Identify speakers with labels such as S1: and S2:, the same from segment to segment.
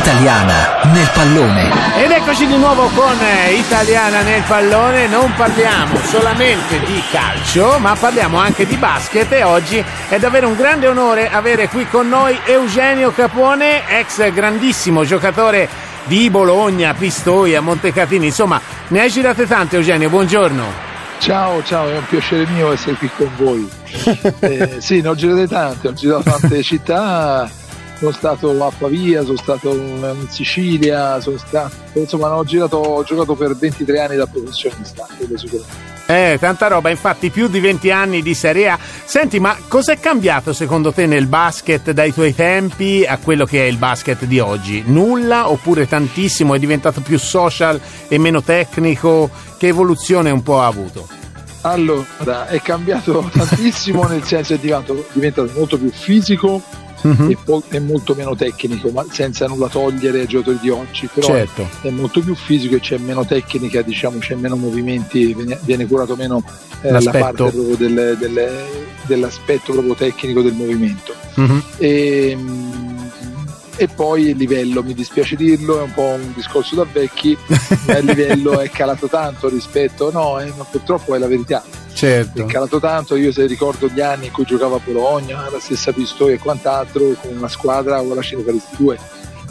S1: Italiana nel pallone.
S2: Ed eccoci di nuovo con Italiana nel pallone. Non parliamo solamente di calcio, ma parliamo anche di basket. E oggi è davvero un grande onore avere qui con noi Eugenio Capone, ex grandissimo giocatore di Bologna, Pistoia, Montecatini. Insomma, ne hai girate tante, Eugenio. Buongiorno.
S3: Ciao, ciao, è un piacere mio essere qui con voi. eh, sì, ne ho girate tante, ho girato tante città sono stato a Pavia, sono stato in Sicilia, sono stato, insomma ho, girato, ho giocato per 23 anni da professionista, quello sicuramente.
S2: Eh, tanta roba, infatti più di 20 anni di Serie A. Senti, ma cos'è cambiato secondo te nel basket dai tuoi tempi a quello che è il basket di oggi? Nulla oppure tantissimo? È diventato più social e meno tecnico? Che evoluzione un po' ha avuto?
S3: Allora, è cambiato tantissimo nel senso è diventato, diventato molto più fisico, uh-huh. e, po- è molto meno tecnico, ma senza nulla togliere ai giocatori di oggi, però certo. è molto più fisico e c'è meno tecnica, diciamo, c'è meno movimenti, viene, viene curato meno eh, la parte proprio del, del, dell'aspetto proprio tecnico del movimento. Uh-huh. E, e poi il livello, mi dispiace dirlo, è un po' un discorso da vecchi, ma il livello è calato tanto rispetto, no, eh, purtroppo è la verità
S2: certo.
S3: è calato tanto. Io se ricordo gli anni in cui giocavo a Bologna, la stessa Pistoia e quant'altro, con una squadra con la Cinefaristi 2 a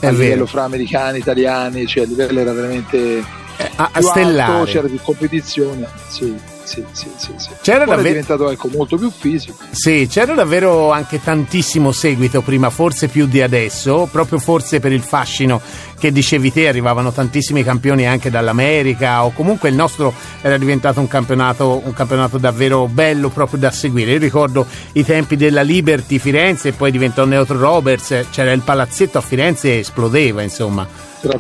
S3: vero. livello fra americani, italiani, cioè il livello era veramente
S2: eh, a, a stellare.
S3: Alto, c'era più competizione. Sì sì, sì, sì, sì. C'era davvero... è diventato ecco, molto più fisico.
S2: Sì, c'era davvero anche tantissimo seguito prima, forse più di adesso, proprio forse per il fascino che dicevi te, arrivavano tantissimi campioni anche dall'America o comunque il nostro era diventato un campionato, un campionato davvero bello proprio da seguire. Io ricordo i tempi della Liberty Firenze e poi diventò Neutro Roberts, c'era il palazzetto a Firenze e esplodeva, insomma.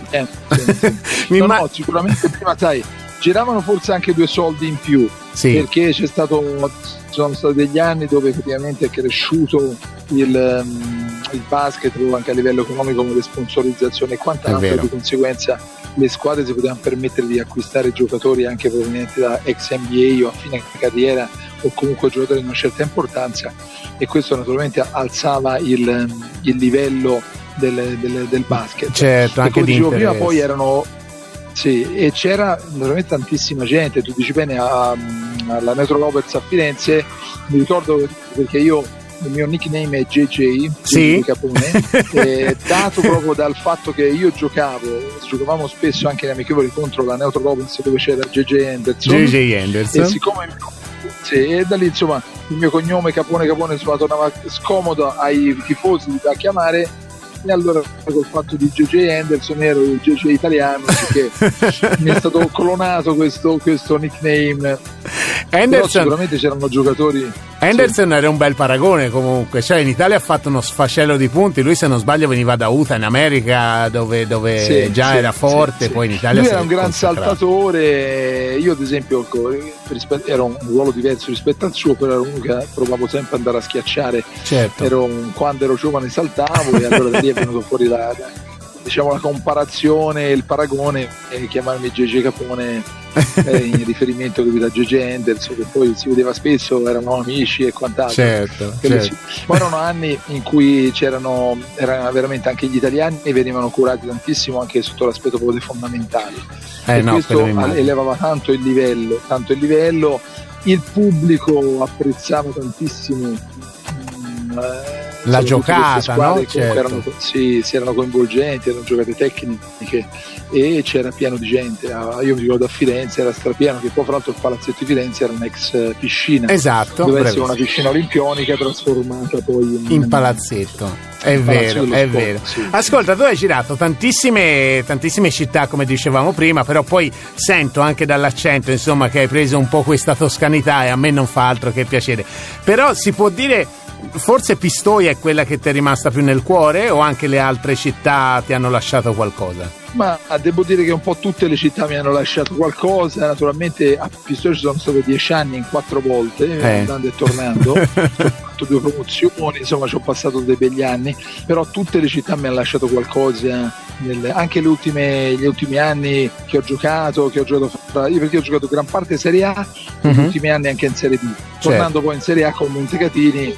S3: Eh, sì, sì. no, no, sicuramente prima, sai, giravano forse anche due soldi in più sì. perché c'è stato, ci sono stati degli anni dove effettivamente è cresciuto il, um, il basket anche a livello economico con le sponsorizzazioni e quant'altro di conseguenza le squadre si potevano permettere di acquistare giocatori anche provenienti da ex NBA o a fine carriera o comunque giocatori di una certa importanza e questo naturalmente alzava il, il livello del, del, del basket.
S2: Certo,
S3: e come dicevo prima poi erano sì, e c'era veramente tantissima gente, tu dici bene, a, alla Metro Roberts a Firenze, mi ricordo perché io il mio nickname è JJ,
S2: sì.
S3: Capone, eh, dato proprio dal fatto che io giocavo, giocavamo spesso anche in amichevoli contro la Neutro Roberts dove c'era JJ Anderson.
S2: JJ Anderson.
S3: E siccome sì, e da lì insomma il mio cognome Capone Capone insomma, tornava scomodo ai tifosi da chiamare e allora col fatto di JJ Anderson ero il JJ italiano perché mi è stato clonato questo, questo nickname Anderson, sicuramente c'erano giocatori
S2: Anderson sì. era un bel paragone comunque. Cioè in Italia ha fatto uno sfascello di punti. Lui se non sbaglio veniva da Utah in America dove, dove sì, già sì, era forte poi in Italia
S3: lui era un gran saltatore. Io ad esempio era un ruolo diverso rispetto al suo però ero uno che provavo sempre ad andare a schiacciare.
S2: Certo.
S3: ero, quando ero giovane saltavo e allora da lì è venuto fuori la, diciamo, la comparazione, il paragone e chiamarmi JJ Capone eh, in riferimento capito, a JJ Anderson che poi si vedeva spesso, erano amici e quant'altro.
S2: Certo, certo.
S3: Poi erano anni in cui c'erano erano veramente anche gli italiani e venivano curati tantissimo anche sotto l'aspetto proprio dei fondamentali.
S2: Eh,
S3: e
S2: no,
S3: questo elevava tanto il livello, tanto il livello, il pubblico apprezzava tantissimo.
S2: Mh, mm, eh, la giocata, no?
S3: Certo. Erano, sì, si erano coinvolgenti, erano giocate tecniche e c'era pieno di gente. Ah, io mi ricordo a Firenze era strapieno, che poi fra l'altro il palazzetto di Firenze era un'ex piscina.
S2: Esatto.
S3: Doveva essere una piscina olimpionica trasformata poi in,
S2: in palazzetto. È vero, è sport, vero. Sì. Ascolta, tu hai girato tantissime, tantissime città, come dicevamo prima, però poi sento anche dall'accento, insomma, che hai preso un po' questa toscanità e a me non fa altro che piacere. Però si può dire forse Pistoia è quella che ti è rimasta più nel cuore o anche le altre città ti hanno lasciato qualcosa?
S3: Ma devo dire che un po' tutte le città mi hanno lasciato qualcosa, naturalmente a Pistoia ci sono stato dieci anni in quattro volte, eh. andando e tornando, ho fatto due promozioni, insomma ci ho passato dei begli anni, però tutte le città mi hanno lasciato qualcosa, nel, anche ultime, gli ultimi anni che ho giocato, che ho giocato fra, io perché ho giocato gran parte in Serie A, uh-huh. negli ultimi anni anche in Serie B, tornando certo. poi in Serie A con Montecatini eh,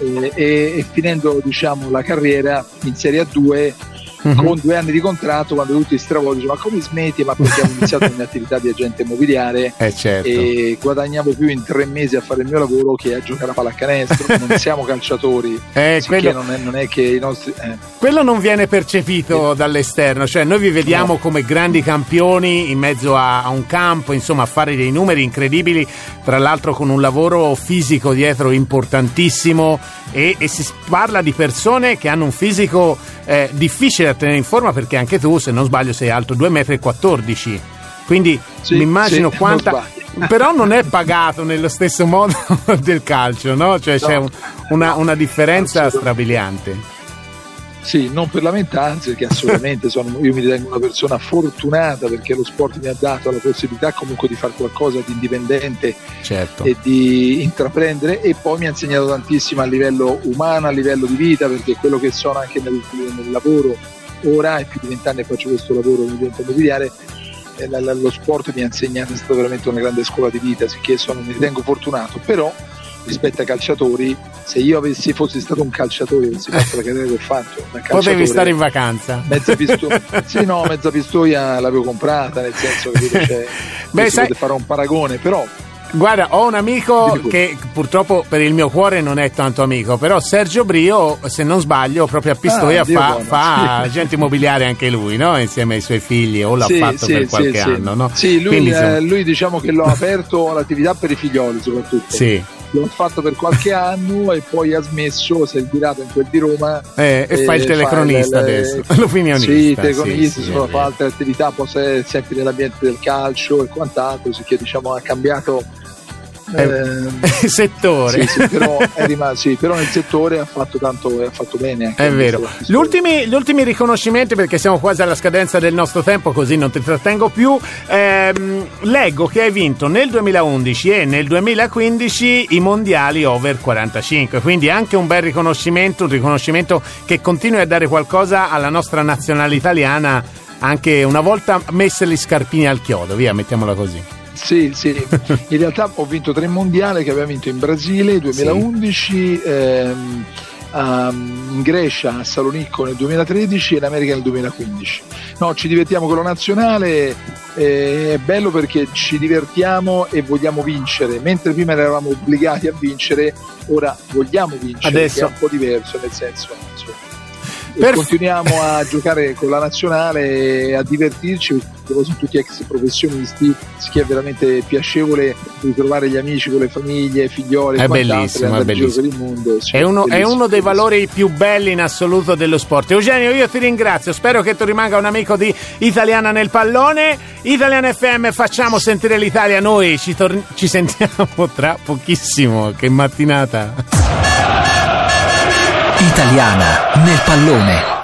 S3: e, e, finendo diciamo, la carriera in Serie A2 uh-huh. con due anni di contratto quando tutti stravolgono ma come smetti ma perché ho iniziato la mia attività di agente immobiliare
S2: eh certo.
S3: e guadagniamo più in tre mesi a fare il mio lavoro che a giocare a pallacanestro non siamo calciatori
S2: eh, quello,
S3: non, è, non, è, che i nostri
S2: eh. quello non viene percepito dall'esterno cioè noi vi vediamo no. come grandi campioni in mezzo a, a un campo insomma a fare dei numeri incredibili tra l'altro con un lavoro fisico dietro importantissimo e, e si parla di persone che hanno un fisico eh, difficile da tenere in forma perché anche tu, se non sbaglio, sei alto 2,14 m. Quindi sì, mi immagino sì, quanta. Però non è pagato nello stesso modo del calcio, no? Cioè no, c'è un, una, una differenza strabiliante.
S3: Sì, non per lamentarsi, perché assolutamente sono, io mi ritengo una persona fortunata perché lo sport mi ha dato la possibilità comunque di fare qualcosa di indipendente
S2: certo.
S3: e di intraprendere e poi mi ha insegnato tantissimo a livello umano, a livello di vita, perché quello che sono anche nel, nel lavoro, ora è più di vent'anni faccio questo lavoro nel divento immobiliare, eh, lo sport mi ha insegnato, è stata veramente una grande scuola di vita, sicché sono, mi ritengo fortunato, però rispetto ai calciatori, se io avessi, fossi stato un calciatore, avessi fatto la carriera che ho fatto,
S2: potevi stare in vacanza.
S3: Mezza pistoia, sì, no, mezza pistoia l'avevo comprata, nel senso che c'è, Beh, sai... fare un paragone, però
S2: Guarda, ho un amico che purtroppo per il mio cuore non è tanto amico, però Sergio Brio, se non sbaglio, proprio a Pistoia ah, fa, fa sì. agente immobiliare anche lui, no? insieme ai suoi figli, o l'ha sì, fatto sì, per qualche anno. No?
S3: Sì, lui, Quindi, eh, lui, diciamo che l'ho aperto l'attività per i figlioli soprattutto.
S2: Sì
S3: l'ho fatto per qualche anno e poi ha smesso, si è girato in quel di Roma
S2: eh, e, e fa il telecronista fa il, adesso, l'opinionista.
S3: Sì, telecronista, sì, sì, fa altre attività, poi sempre nell'ambiente del calcio e quant'altro, sicché diciamo ha cambiato
S2: eh, settore.
S3: Sì, sì, però, rimasto, sì, però, nel settore ha fatto tanto ha fatto bene.
S2: È vero. Gli ultimi, gli ultimi, riconoscimenti, perché siamo quasi alla scadenza del nostro tempo, così non ti trattengo più. Ehm, leggo che hai vinto nel 2011 e nel 2015 i mondiali over 45, quindi anche un bel riconoscimento, un riconoscimento che continui a dare qualcosa alla nostra nazionale italiana, anche una volta messe le scarpine al chiodo, via, mettiamola così.
S3: Sì, sì, in realtà ho vinto tre mondiali che abbiamo vinto in Brasile 2011, sì. ehm, in Grecia a Salonicco nel 2013 e in America nel 2015. No, ci divertiamo con la nazionale, eh, è bello perché ci divertiamo e vogliamo vincere, mentre prima eravamo obbligati a vincere, ora vogliamo vincere,
S2: Adesso.
S3: è un po' diverso nel senso. Insomma per... continuiamo a giocare con la nazionale e a divertirci perché sono tutti ex professionisti che è veramente piacevole ritrovare gli amici con le famiglie, figlioli
S2: è bellissimo, è bellissimo.
S3: Mondo,
S2: sì, è, uno, è, uno, dei valori più belli in assoluto dello sport Eugenio io ti ringrazio spero che tu rimanga un amico di Italiana nel pallone Italiana FM facciamo sentire l'Italia noi ci, tor- ci sentiamo tra pochissimo che mattinata
S1: Italiana nel pallone.